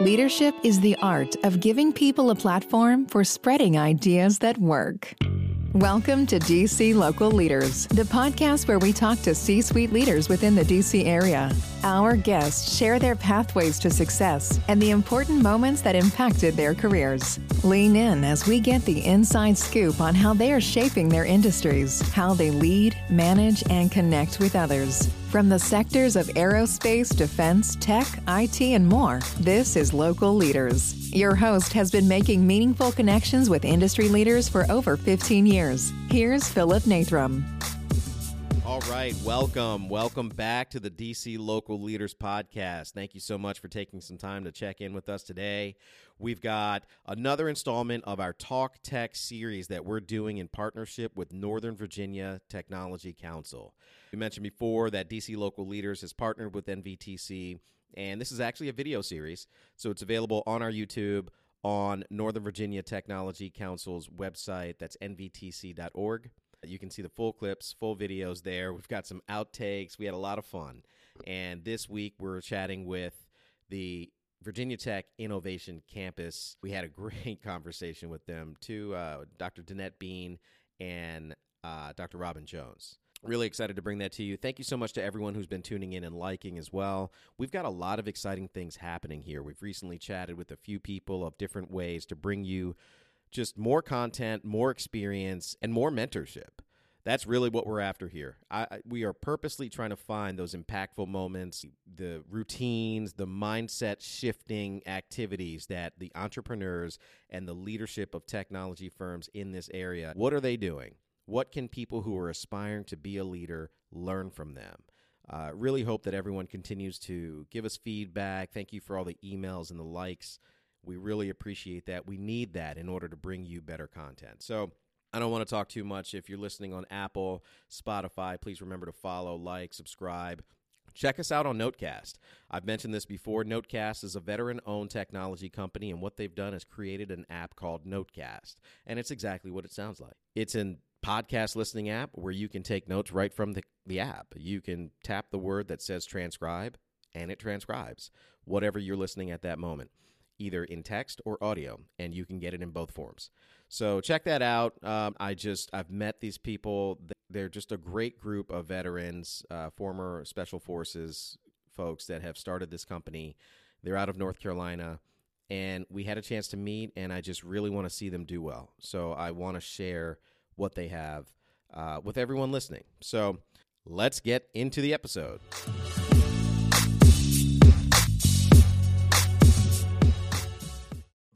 Leadership is the art of giving people a platform for spreading ideas that work. Welcome to DC Local Leaders, the podcast where we talk to C suite leaders within the DC area. Our guests share their pathways to success and the important moments that impacted their careers. Lean in as we get the inside scoop on how they are shaping their industries, how they lead, manage, and connect with others. From the sectors of aerospace, defense, tech, IT, and more, this is Local Leaders. Your host has been making meaningful connections with industry leaders for over 15 years. Here's Philip Nathram. All right, welcome. Welcome back to the DC Local Leaders Podcast. Thank you so much for taking some time to check in with us today. We've got another installment of our Talk Tech series that we're doing in partnership with Northern Virginia Technology Council. We mentioned before that DC Local Leaders has partnered with NVTC, and this is actually a video series. So it's available on our YouTube, on Northern Virginia Technology Council's website. That's nvtc.org. You can see the full clips, full videos there. We've got some outtakes. We had a lot of fun. And this week we're chatting with the Virginia Tech Innovation Campus. We had a great conversation with them, too. Uh, Dr. Danette Bean and uh, Dr. Robin Jones. Really excited to bring that to you. Thank you so much to everyone who's been tuning in and liking as well. We've got a lot of exciting things happening here. We've recently chatted with a few people of different ways to bring you just more content, more experience, and more mentorship. That's really what we're after here. I, we are purposely trying to find those impactful moments, the routines, the mindset shifting activities that the entrepreneurs and the leadership of technology firms in this area, what are they doing? What can people who are aspiring to be a leader learn from them? Uh, really hope that everyone continues to give us feedback. Thank you for all the emails and the likes. We really appreciate that. We need that in order to bring you better content. So, I don't want to talk too much. If you're listening on Apple, Spotify, please remember to follow, like, subscribe. Check us out on Notecast. I've mentioned this before. Notecast is a veteran owned technology company, and what they've done is created an app called Notecast. And it's exactly what it sounds like. It's an podcast listening app where you can take notes right from the, the app. You can tap the word that says transcribe and it transcribes whatever you're listening at that moment, either in text or audio, and you can get it in both forms. So check that out. Um, I just I've met these people. They're just a great group of veterans, uh, former special forces folks that have started this company. They're out of North Carolina and we had a chance to meet and i just really want to see them do well so i want to share what they have uh, with everyone listening. So let's get into the episode.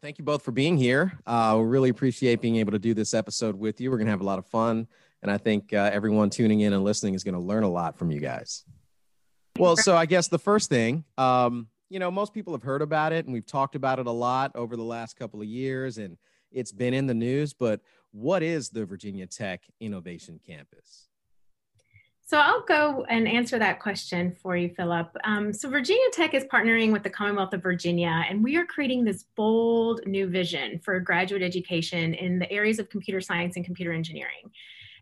Thank you both for being here. Uh, we really appreciate being able to do this episode with you. We're going to have a lot of fun. And I think uh, everyone tuning in and listening is going to learn a lot from you guys. Well, so I guess the first thing, um, you know, most people have heard about it and we've talked about it a lot over the last couple of years and it's been in the news, but what is the Virginia Tech Innovation Campus? So I'll go and answer that question for you, Philip. Um, so Virginia Tech is partnering with the Commonwealth of Virginia, and we are creating this bold new vision for graduate education in the areas of computer science and computer engineering.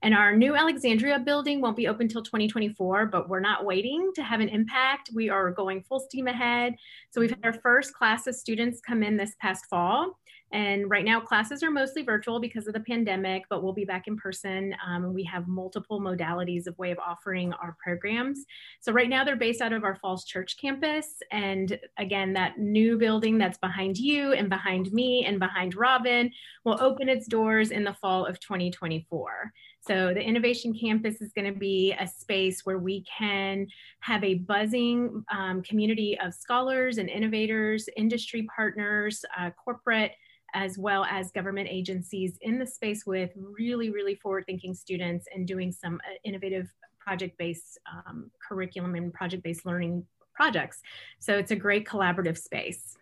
And our new Alexandria building won't be open until 2024, but we're not waiting to have an impact. We are going full steam ahead. So we've had our first class of students come in this past fall. And right now, classes are mostly virtual because of the pandemic, but we'll be back in person. Um, we have multiple modalities of way of offering our programs. So right now, they're based out of our Falls Church campus. And again, that new building that's behind you and behind me and behind Robin will open its doors in the fall of 2024. So the Innovation Campus is going to be a space where we can have a buzzing um, community of scholars and innovators, industry partners, uh, corporate as well as government agencies in the space with really, really forward thinking students and doing some uh, innovative project based um, curriculum and project based learning projects. So it's a great collaborative space.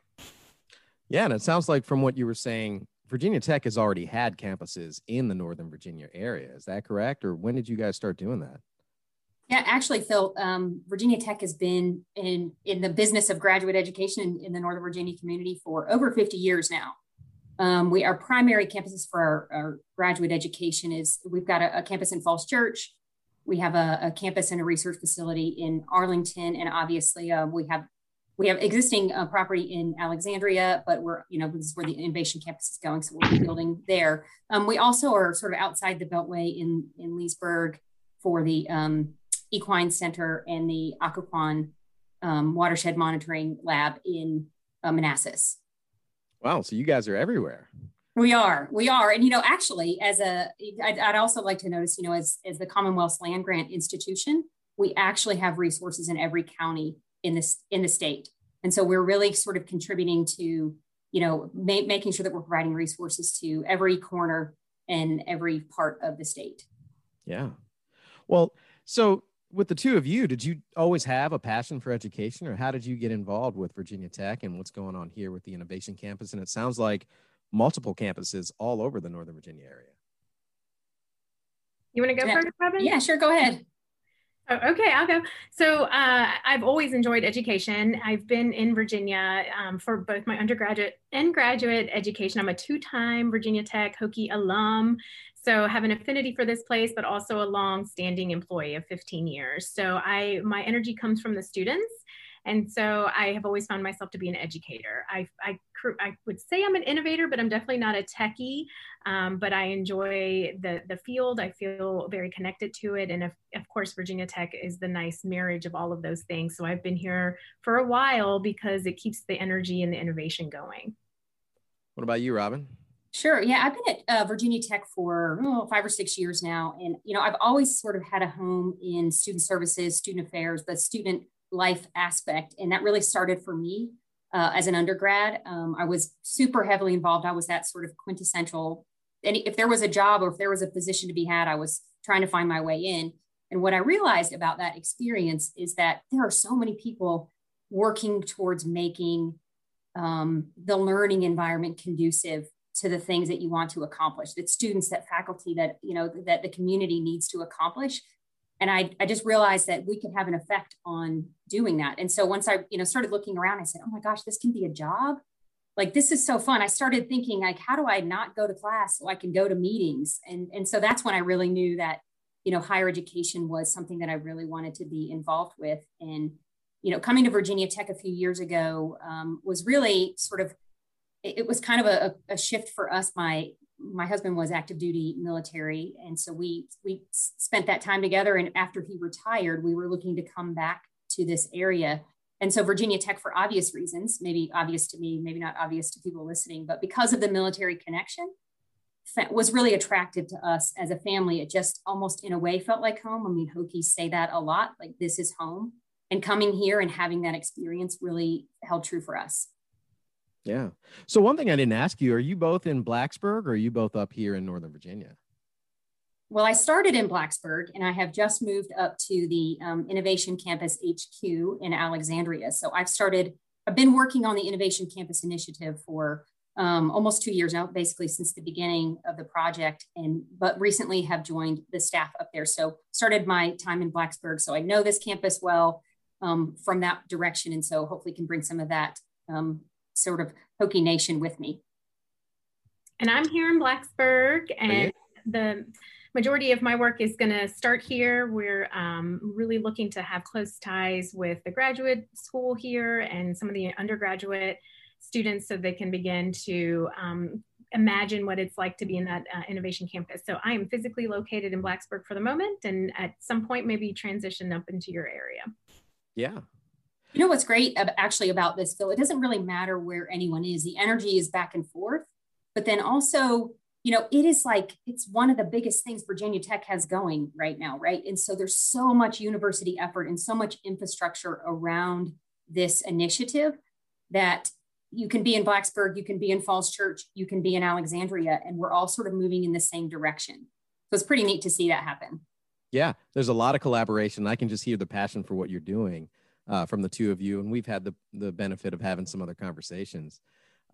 Yeah, and it sounds like from what you were saying, Virginia Tech has already had campuses in the Northern Virginia area. Is that correct? Or when did you guys start doing that? Yeah, actually, Phil, um, Virginia Tech has been in, in the business of graduate education in, in the Northern Virginia community for over 50 years now. Um, we our primary campuses for our, our, graduate education is we've got a, a campus in Falls Church, we have a, a, campus and a research facility in Arlington, and obviously uh, we have we have existing uh, property in Alexandria, but we're, you know, this is where the innovation campus is going. So we'll be building there. Um, we also are sort of outside the Beltway in, in Leesburg for the um, Equine Center and the Occoquan um, Watershed Monitoring Lab in uh, Manassas. Wow. So you guys are everywhere. We are, we are. And, you know, actually as a, I'd, I'd also like to notice, you know, as, as the Commonwealth's land grant institution, we actually have resources in every county in this in the state and so we're really sort of contributing to you know ma- making sure that we're providing resources to every corner and every part of the state yeah well so with the two of you did you always have a passion for education or how did you get involved with virginia tech and what's going on here with the innovation campus and it sounds like multiple campuses all over the northern virginia area you want to go yeah. first robin yeah sure go ahead Oh, okay, I'll go. So uh, I've always enjoyed education. I've been in Virginia um, for both my undergraduate and graduate education. I'm a two-time Virginia Tech Hokie alum, so have an affinity for this place, but also a long-standing employee of 15 years. So I, my energy comes from the students and so I have always found myself to be an educator. I, I, I would say I'm an innovator, but I'm definitely not a techie. Um, but I enjoy the, the field. I feel very connected to it. And of, of course, Virginia Tech is the nice marriage of all of those things. So I've been here for a while because it keeps the energy and the innovation going. What about you, Robin? Sure. Yeah, I've been at uh, Virginia Tech for oh, five or six years now, and you know I've always sort of had a home in student services, student affairs, the student life aspect. And that really started for me uh, as an undergrad. Um, I was super heavily involved. I was that sort of quintessential. And if there was a job or if there was a position to be had, I was trying to find my way in. And what I realized about that experience is that there are so many people working towards making um, the learning environment conducive to the things that you want to accomplish. That students that faculty that you know that the community needs to accomplish. And I, I just realized that we could have an effect on doing that. And so once i you know started looking around i said oh my gosh this can be a job? Like this is so fun. I started thinking like how do i not go to class so i can go to meetings? And and so that's when i really knew that you know higher education was something that i really wanted to be involved with. And you know coming to virginia tech a few years ago um, was really sort of it, was kind of a, a shift for us. My my husband was active duty military and so we we spent that time together and after he retired we were looking to come back to this area. And so virginia tech for obvious reasons maybe obvious to me maybe not obvious to people listening but because of the military connection was really attractive to us as a family. It just almost in a way felt like home. I mean hokies say that a lot like this is home. And coming here and having that experience really held true for us yeah. So one thing I didn't ask you, are you both in Blacksburg or are you both up here in Northern Virginia? Well, I started in Blacksburg and I have just moved up to the um, Innovation Campus HQ in Alexandria. So I've started, I've been working on the Innovation Campus initiative for um, almost two years now, basically since the beginning of the project, and but recently have joined the staff up there. So started my time in Blacksburg, so I know this campus well um, from that direction, and so hopefully can bring some of that um, sort of Hokie Nation with me. And I'm here in Blacksburg, and the majority of my work is going to start here. We're um, really looking to have close ties with the graduate school here and some of the undergraduate students so they can begin to um, imagine what it's like to be in that uh, innovation campus. So I am physically located in Blacksburg for the moment and at some point maybe transition up into your area. Yeah, you know what's great actually about this, Phil? It doesn't really matter where anyone is. The energy is back and forth, but then also, you know, it is like it's one of the biggest things Virginia Tech has going right now, right? And so there's so much university effort and so much infrastructure around this initiative that you can be in Blacksburg, you can be in Falls Church, you can be in Alexandria, and we're all sort of moving in the same direction. So it's pretty neat to see that happen. Yeah, there's a lot of collaboration. I can just hear the passion for what you're doing uh, from the two of you, and we've had the the benefit of having some other conversations.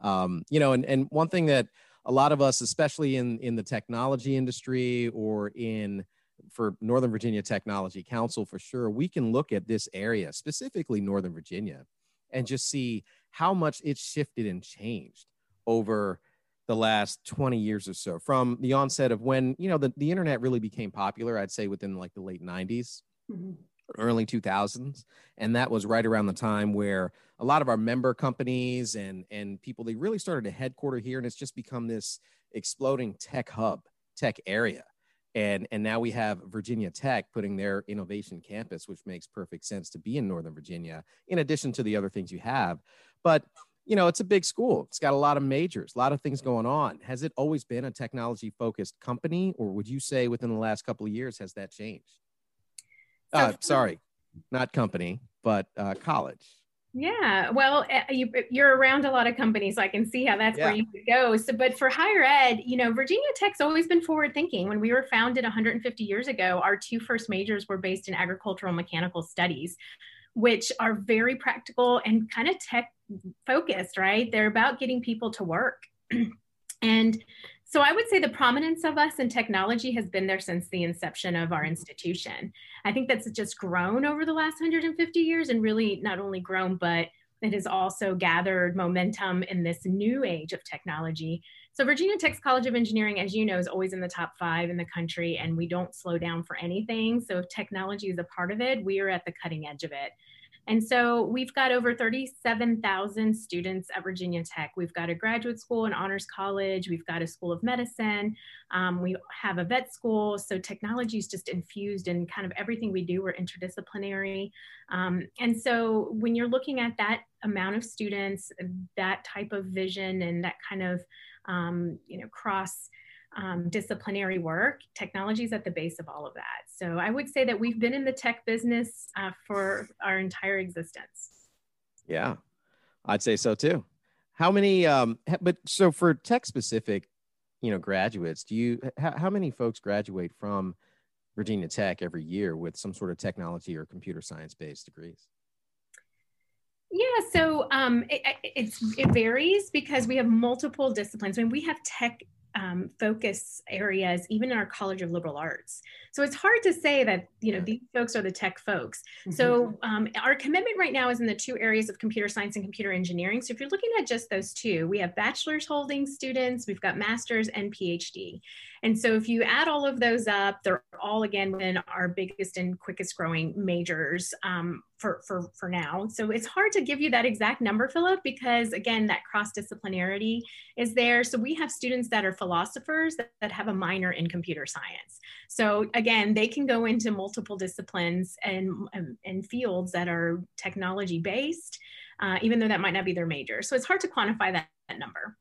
Um, you know, and and one thing that a lot of us, especially in in the technology industry or in for Northern Virginia Technology Council for sure, we can look at this area, specifically Northern Virginia, and just see how much it's shifted and changed over the last 20 years or so from the onset of when you know the, the internet really became popular i'd say within like the late 90s mm-hmm early 2000s and that was right around the time where a lot of our member companies and and people they really started to headquarter here and it's just become this exploding tech hub tech area. And and now we have virginia tech putting their innovation campus which makes perfect sense to be in northern virginia in addition to the other things you have. But you know it's a big school. It's got a lot of majors a lot of things going on. Has it always been a technology focused company or would you say within the last couple of years has that changed uh, sorry, not company, but uh, college. Yeah, well, eh, you, you're around a lot of companies, so I can see how that's yeah. where you could go. So, but for higher ed, you know, Virginia Tech's always been forward thinking. When we were founded 150 years ago, our two first majors were based in agricultural mechanical studies, which are very practical and kind of tech focused, right? They're about getting people to work. and so I would say the prominence of us in technology has been there since the inception of our institution. I think that's just grown over the last 150 years and really not only grown, but it has also gathered momentum in this new age of technology. So Virginia Tech's College of Engineering, as you know, is always in the top five in the country, and we don't slow down for anything. So if technology is a part of it, we are at the cutting edge of it. And so we've got over 37,000 students at Virginia Tech. We've got a graduate school, an honors college, we've got a school of medicine, um, we have a vet school. So technology is just infused in kind of everything we do. We're interdisciplinary. Um, and so when you're looking at that amount of students, that type of vision, and that kind of um, you know cross um, disciplinary work, technology is at the base of all of that. So I would say that we've been in the tech business uh, for our entire existence. Yeah, I'd say so too. How many, um, but so for tech specific, you know, graduates, do you, how, how many folks graduate from Virginia Tech every year with some sort of technology or computer science based degrees? Yeah, so um, it, it varies because we have multiple disciplines. I mean, we have tech um, focus areas, even in our College of Liberal Arts. So it's hard to say that you know these folks are the tech folks. Mm-hmm. So um, our commitment right now is in the two areas of computer science and computer engineering. So if you're looking at just those two, we have bachelor's holding students, we've got masters and PhD. And so if you add all of those up, they're all again within our biggest and quickest growing majors um, for, for, for now. So it's hard to give you that exact number, Philip, because again, that cross-disciplinarity is there. So we have students that are philosophers that, that have a minor in computer science. So again, they can go into multiple disciplines and, and, and fields that are technology based, uh, even though that might not be their major. So it's hard to quantify that, that number.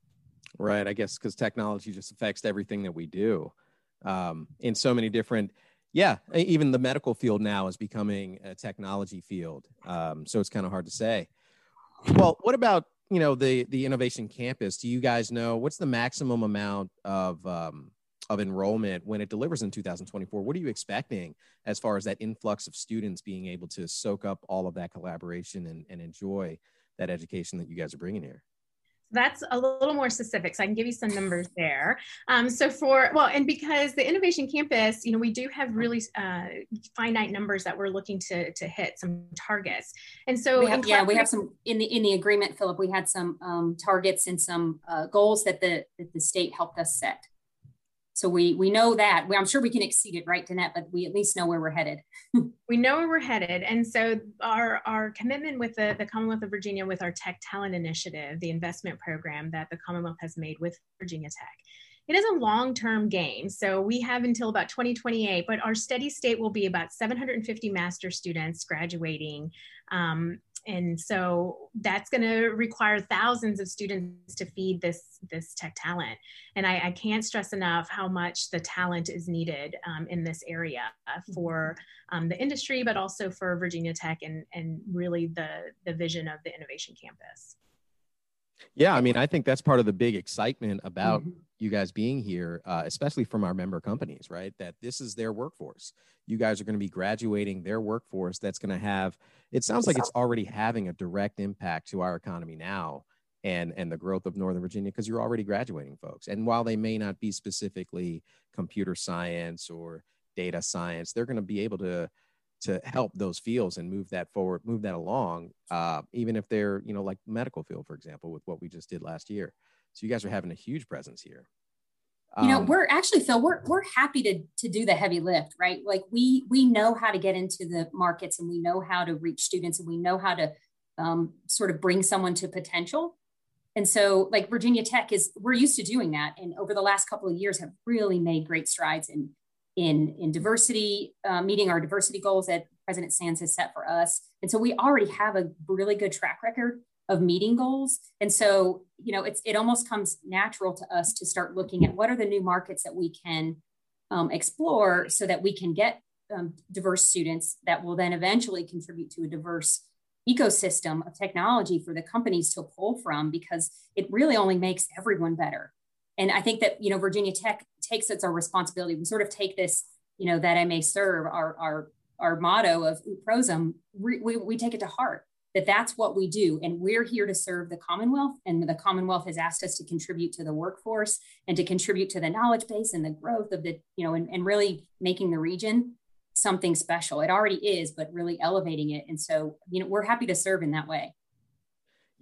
Right. I guess because technology just affects everything that we do um, in so many different. Yeah, even the medical field now is becoming a technology field. Um, so it's kind of hard to say. Well, what about you know the the innovation campus? Do you guys know what's the maximum amount of um, of enrollment when it delivers in 2024? What are you expecting as far as that influx of students being able to soak up all of that collaboration and, and enjoy that education that you guys are bringing here? That's a little more specific so i can give you some numbers there. Um, so for well and because the innovation campus you know we do have really uh, finite numbers that we're looking to to hit some targets. And so we have, yeah we have some in the in the agreement philip we had some um, targets and some uh, goals that the that the state helped us set so we we know that. I'm sure we can exceed it, right, Danette? But we at least know where we're headed. we know where we're headed, and so our our commitment with the the Commonwealth of Virginia with our Tech Talent Initiative, the investment program that the Commonwealth has made with Virginia Tech. It is a long term game. So we have until about 2028, but our steady state will be about 750 master students graduating um, and so that's going to require thousands of students to feed this this tech talent. And i, I can't stress enough how much the talent is needed um, in this area for um, the industry but also for virginia tech and and really the the vision of the innovation campus yeah, I mean, I think that's part of the big excitement about mm-hmm. you guys being here, uh, especially from our member companies, right? That this is their workforce. You guys are going to be graduating their workforce that's going to have, it sounds like it's already having a direct impact to our economy now and and the growth of northern virginia because you're already graduating folks and while they may not be specifically computer science or data science they're going to be able to to help those fields and move that forward, move that along, uh, even if they're, you know, like medical field, for example, with what we just did last year. So you guys are having a huge presence here. you know, um, we're actually Phil, we're we're happy to to do the heavy lift, right? Like we we know how to get into the markets and we know how to reach students and we know how to um, sort of bring someone to potential. And so, like Virginia Tech is, we're used to doing that, and over the last couple of years, have really made great strides in in in diversity, uh, meeting our diversity goals that President Sands has set for us. And so, we already have a really good track record of meeting goals. And so, you know, it's it almost comes natural to us to start looking at what are the new markets that we can um, explore, so that we can get um, diverse students that will then eventually contribute to a diverse ecosystem of technology for the companies to pull from because it really only makes everyone better. And I think that, you know, Virginia Tech takes it's our responsibility. We sort of take this, you know, that I may serve our, our, our motto of Prosim, we, we, we take it to heart that that's what we do. And we're here to serve the Commonwealth. And the Commonwealth has asked us to contribute to the workforce and to contribute to the knowledge base and the growth of the, you know, and, and really making the region something special. It already is, but really elevating it. And so, you know, we're happy to serve in that way.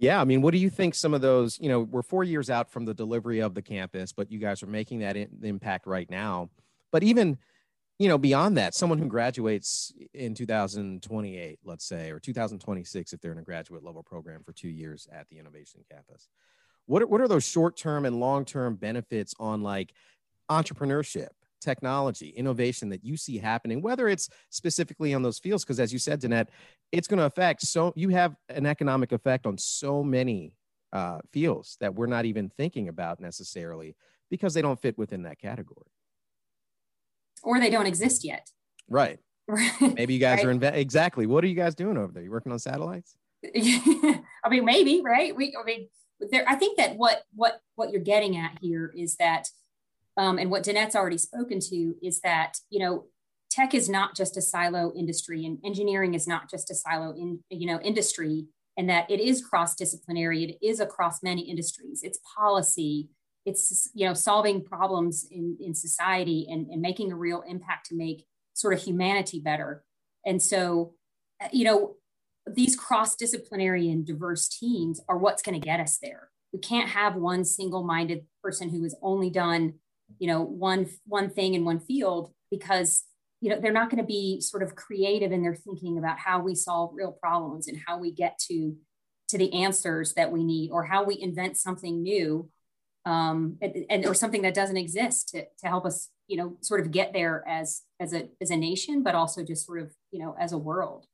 Yeah, I mean, what do you think some of those, you know, we're 4 years out from the delivery of the campus, but you guys are making that in, impact right now. But even, you know, beyond that, someone who graduates in 2028, let's say, or 2026 if they're in a graduate level program for 2 years at the innovation campus. What are, what are those short-term and long-term benefits on like entrepreneurship technology, innovation that you see happening, whether it's specifically on those fields, because as you said, Danette, it's going to affect so you have an economic effect on so many uh, fields that we're not even thinking about necessarily because they don't fit within that category. Or they don't exist yet. Right. maybe you guys right? are inve- exactly. What are you guys doing over there? You working on satellites? I mean, maybe, right? We, I mean, there. I think that what what what you're getting at here is that um, and what Danette's already spoken to is that, you know, tech is not just a silo industry and engineering is not just a silo in, you know, industry and that it is cross-disciplinary. It is across many industries. It's policy, it's, you know, solving problems in, in society and, and making a real impact to make sort of humanity better. And so, you know, these cross-disciplinary and diverse teams are what's going to get us there. We can't have one single-minded person who has only done you know one one thing in one field because you know they're not going to be sort of creative in their thinking about how we solve real problems and how we get to to the answers that we need or how we invent something new um, and, and, or something that doesn't exist to, to help us you know sort of get there as as a as a nation but also just sort of you know as a world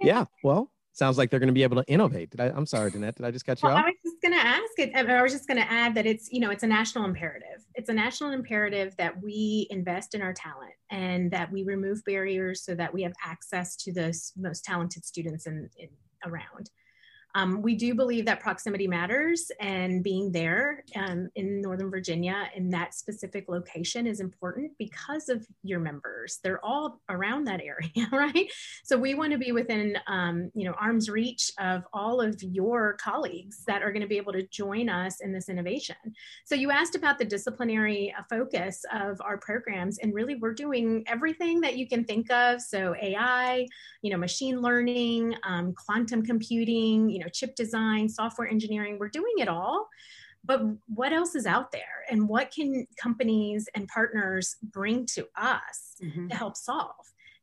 yeah well sounds like they're going to be able to innovate. Did I? I'm sorry, Danette. Did I just cut you well, off? Going to ask it. I was just going to add that it's you know it's a national imperative. It's a national imperative that we invest in our talent and that we remove barriers so that we have access to the most talented students in, in around. Um, we do believe that proximity matters and being there um, in Northern Virginia in that specific location is important because of your members. They're all around that area, right? So we want to be within, um, you know, arm's reach of all of your colleagues that are going to be able to join us in this innovation. So you asked about the disciplinary uh, focus of our programs, and really we're doing everything that you can think of. So AI, you know, machine learning, um, quantum computing, you know, chip design, software engineering, we're doing it all. But what else is out there? And what can companies and partners bring to us mm-hmm. to help solve?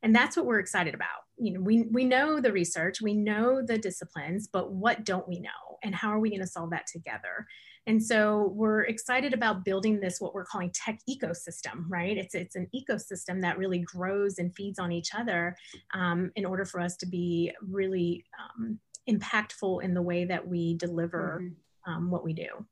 And that's what we're excited about. You know, we, we know the research, we know the disciplines, but what don't we know? And how are we going to solve that together? And so we're excited about building this, what we're calling tech ecosystem, right? It's, it's an ecosystem that really grows and feeds on each other um, in order for us to be really um, impactful in the way that we deliver mm-hmm. um, what we do.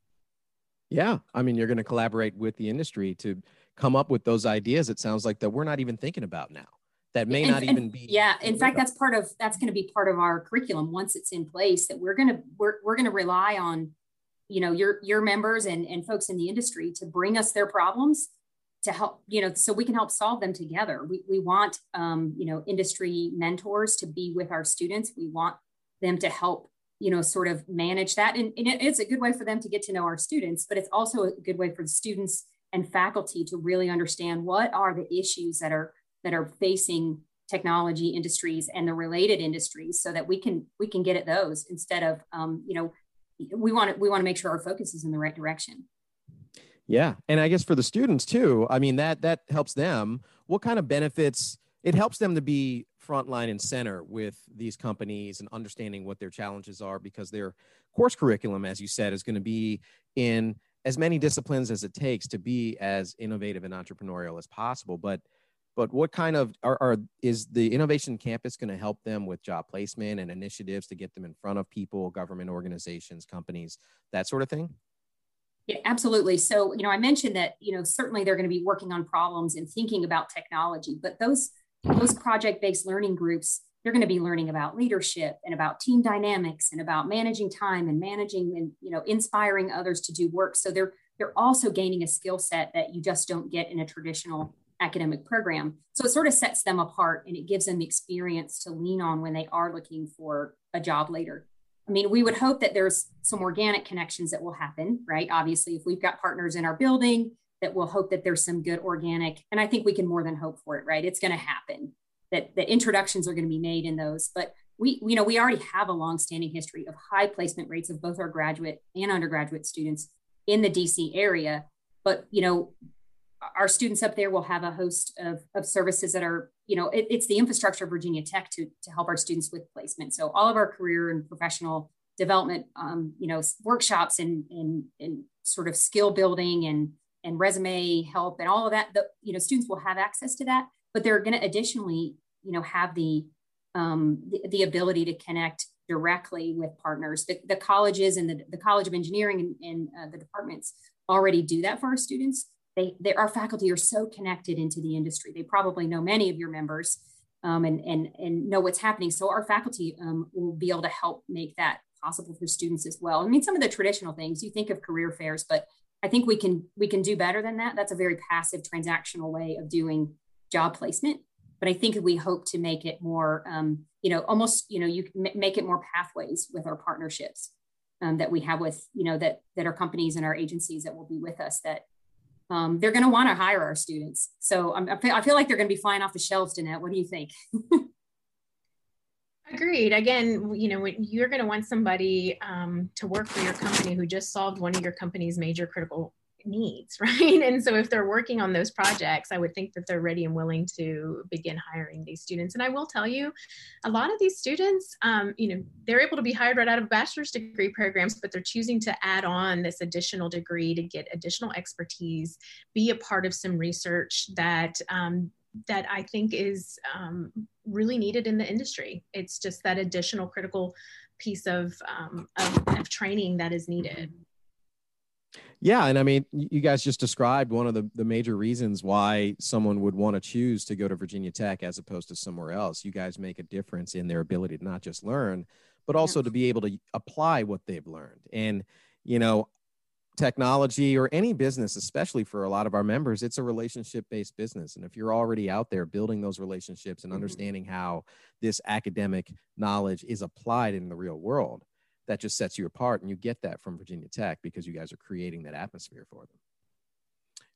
Yeah. I mean, you're going to collaborate with the industry to come up with those ideas. It sounds like that we're not even thinking about now that may and, not and, even be yeah in fact that's part of that's going to be part of our curriculum once it's in place that we're going to we're, we're going to rely on you know your your members and and folks in the industry to bring us their problems to help you know so we can help solve them together we, we want um, you know industry mentors to be with our students we want them to help you know sort of manage that and, and it's a good way for them to get to know our students but it's also a good way for the students and faculty to really understand what are the issues that are that are facing technology industries and the related industries so that we can we can get at those instead of um, you know we want to we want to make sure our focus is in the right direction Yeah, and I guess for the students too. I mean that that helps them. What kind of benefits? It helps them to be frontline and center with these companies and understanding what their challenges are because their course curriculum, as you said, is going to be in as many disciplines as it takes to be as innovative and entrepreneurial as possible. But but what kind of are, are is the innovation campus going to help them with job placement and initiatives to get them in front of people, government organizations, companies, that sort of thing? Yeah, absolutely. So, you know, I mentioned that, you know, certainly they're going to be working on problems and thinking about technology, but those those project-based learning groups, they're going to be learning about leadership and about team dynamics and about managing time and managing and, you know, inspiring others to do work. So they're they're also gaining a skill set that you just don't get in a traditional academic program. So it sort of sets them apart and it gives them the experience to lean on when they are looking for a job later. I mean, we would hope that there's some organic connections that will happen, right? Obviously, if we've got partners in our building, that we'll hope that there's some good organic, and I think we can more than hope for it, right? It's going to happen. That that introductions are going to be made in those, but we, you know, we already have a long-standing history of high placement rates of both our graduate and undergraduate students in the DC area. But you know, our students up there will have a host of, of services that are, you know, it, it's the infrastructure of Virginia Tech to, to help our students with placement. So all of our career and professional development, um, you know, workshops and, and, and sort of skill building and, and resume help and all of that, the, you know, students will have access to that, but they're going to additionally, you know, have the, um, the, the ability to connect directly with partners. The, the colleges and the, the College of Engineering and, and uh, the departments already do that for our students they, they our faculty are so connected into the industry. They probably know many of your members um, and, and, and know what's happening. So our faculty um, will be able to help make that possible for students as well. I mean, some of the traditional things you think of career fairs, but I think we can we can do better than that. That's a very passive transactional way of doing job placement. But I think we hope to make it more, um, you know, almost, you know, you make it more pathways with our partnerships um, that we have with, you know, that that are companies and our agencies that will be with us that um, they're going to want to hire our students. So I'm, I feel like they're going to be flying off the shelves, Danette. What do you think? Agreed. Again, you know, you're going to want somebody um, to work for your company who just solved one of your company's major critical needs, right? And so if they're working on those projects, I would think that they're ready and willing to begin hiring these students. And I will tell you, a lot of these students, um, you know, they're able to be hired right out of bachelor's degree programs, but they're choosing to add on this additional degree to get additional expertise, be a part of some research that um, that I think is um, really needed in the industry. It's just that additional critical piece of, um, of, of training that is needed. Yeah, and I mean, you guys just described one of the, the major reasons why someone would want to choose to go to Virginia Tech as opposed to somewhere else. You guys make a difference in their ability to not just learn, but also to be able to apply what they've learned. And, you know, technology or any business, especially for a lot of our members, it's a relationship based business. And if you're already out there building those relationships and mm-hmm. understanding how this academic knowledge is applied in the real world, that just sets you apart. And you get that from Virginia Tech because you guys are creating that atmosphere for them.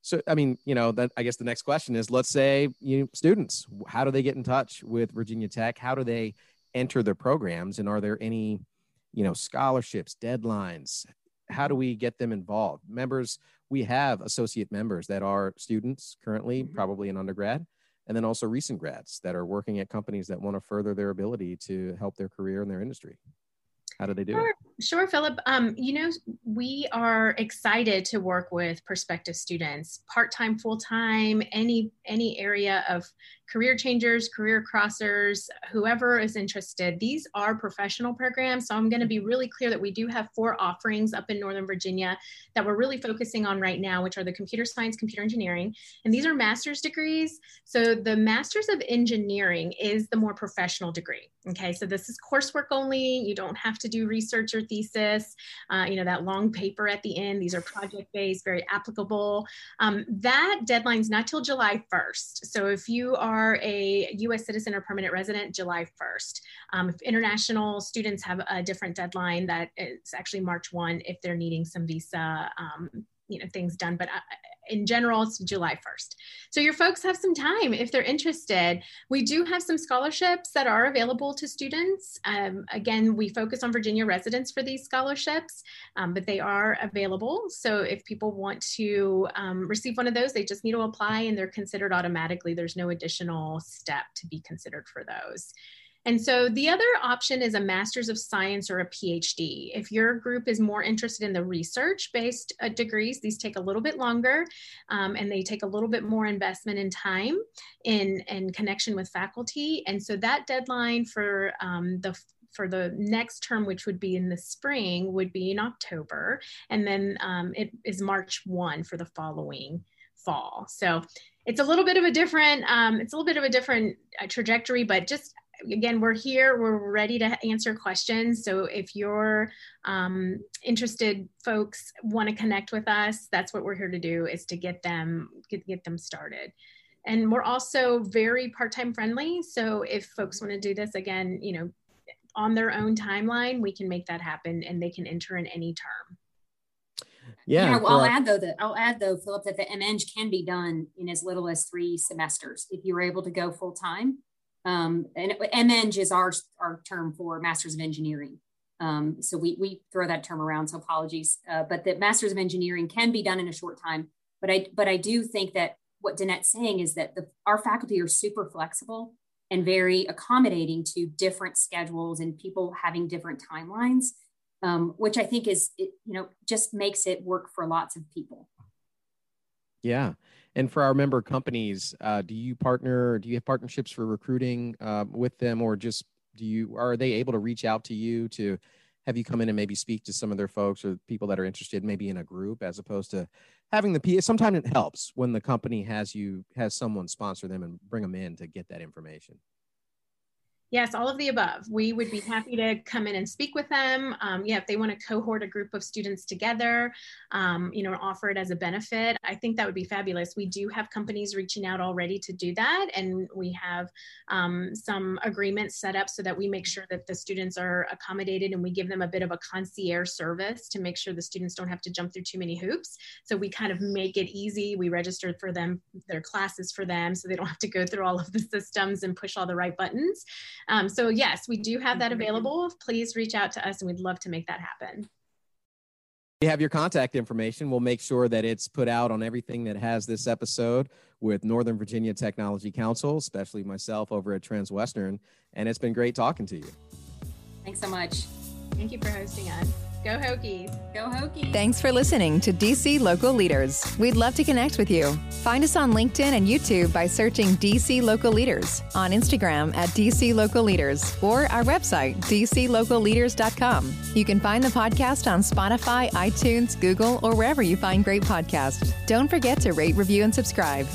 So, I mean, you know, that I guess the next question is let's say you know, students, how do they get in touch with Virginia Tech? How do they enter their programs? And are there any, you know, scholarships, deadlines? How do we get them involved? Members, we have associate members that are students currently, mm-hmm. probably in undergrad, and then also recent grads that are working at companies that want to further their ability to help their career in their industry. How do they do sure, it? Sure, Philip. Um, you know, we are excited to work with prospective students, part-time, full-time, any any area of career changers, career crossers, whoever is interested. These are professional programs. So I'm going to be really clear that we do have four offerings up in Northern Virginia that we're really focusing on right now, which are the computer science, computer engineering. And these are master's degrees. So the master's of engineering is the more professional degree. Okay, so this is coursework only. You don't have to do research or thesis, uh, you know, that long paper at the end. These are project based, very applicable. Um, that deadline's not till July 1st. So if you are a US citizen or permanent resident, July 1st. Um, if international students have a different deadline, that is actually March 1 if they're needing some visa um, you know things done but uh, in general, it's July 1st. So your folks have some time if they're interested. We do have some scholarships that are available to students. Um, again, we focus on Virginia residents for these scholarships, um, but they are available. So if people want to um, receive one of those, they just need to apply and they're considered automatically. There's no additional step to be considered for those. And so the other option is a master's of science or a PhD. If your group is more interested in the research based uh, degrees, these take a little bit longer um, and they take a little bit more investment in time in, in connection with faculty. And so that deadline for um, the for the next term, which would be in the spring, would be in October. And then um, it is March 1 for the following fall. So it's a little bit of a different, um, it's a little bit of a different uh, trajectory, but just again, we're here, we're ready to answer questions. So if you're um, interested folks want to connect with us, that's what we're here to do is to get them, get, get them started. And we're also very part-time friendly. So if folks want to do this again, you know, on their own timeline, we can make that happen and they can enter in any term. Yeah, yeah well, I'll add though that I'll add though, Philip, that the MEng can be done in as little as three semesters if you were able to go full time. Um, and MEng is our, our term for Masters of Engineering. Um, so we, we throw that term around, so apologies. Uh, but the Masters of Engineering can be done in a short time. But I, but I do think that what Danette's saying is that the, our faculty are super flexible and very accommodating to different schedules and people having different timelines, um, which I think is, it, you know, just makes it work for lots of people. Yeah. And for our member companies, uh, do you partner? Do you have partnerships for recruiting uh, with them, or just do you are they able to reach out to you to have you come in and maybe speak to some of their folks or people that are interested, maybe in a group, as opposed to having the P? Sometimes it helps when the company has you has someone sponsor them and bring them in to get that information. Yes, all of the above. We would be happy to come in and speak with them. Um, yeah, if they want to cohort a group of students together, um, you know, offer it as a benefit, I think that would be fabulous. We do have companies reaching out already to do that, and we have um, some agreements set up so that we make sure that the students are accommodated and we give them a bit of a concierge service to make sure the students don't have to jump through too many hoops. So we kind of make it easy. We register for them, their classes for them, so they don't have to go through all of the systems and push all the right buttons. Um, so yes, we do have that available. Please reach out to us and we'd love to make that happen. We have your contact information. We'll make sure that it's put out on everything that has this episode with Northern Virginia Technology Council, especially myself over at Transwestern. And it's been great talking to you. Thanks so much. Thank you for hosting us. Go Hokies. Go Hokies. Thanks for listening to DC Local Leaders. We'd love to connect with you. Find us on LinkedIn and YouTube by searching DC Local Leaders, on Instagram at DC Local Leaders, or our website, dclocalleaders.com. You can find the podcast on Spotify, iTunes, Google, or wherever you find great podcasts. Don't forget to rate, review, and subscribe.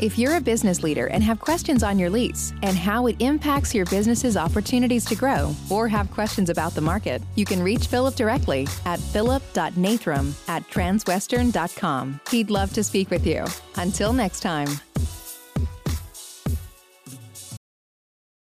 If you're a business leader and have questions on your lease and how it impacts your business's opportunities to grow, or have questions about the market, you can reach Philip directly at philip.nathram at transwestern.com. He'd love to speak with you. Until next time.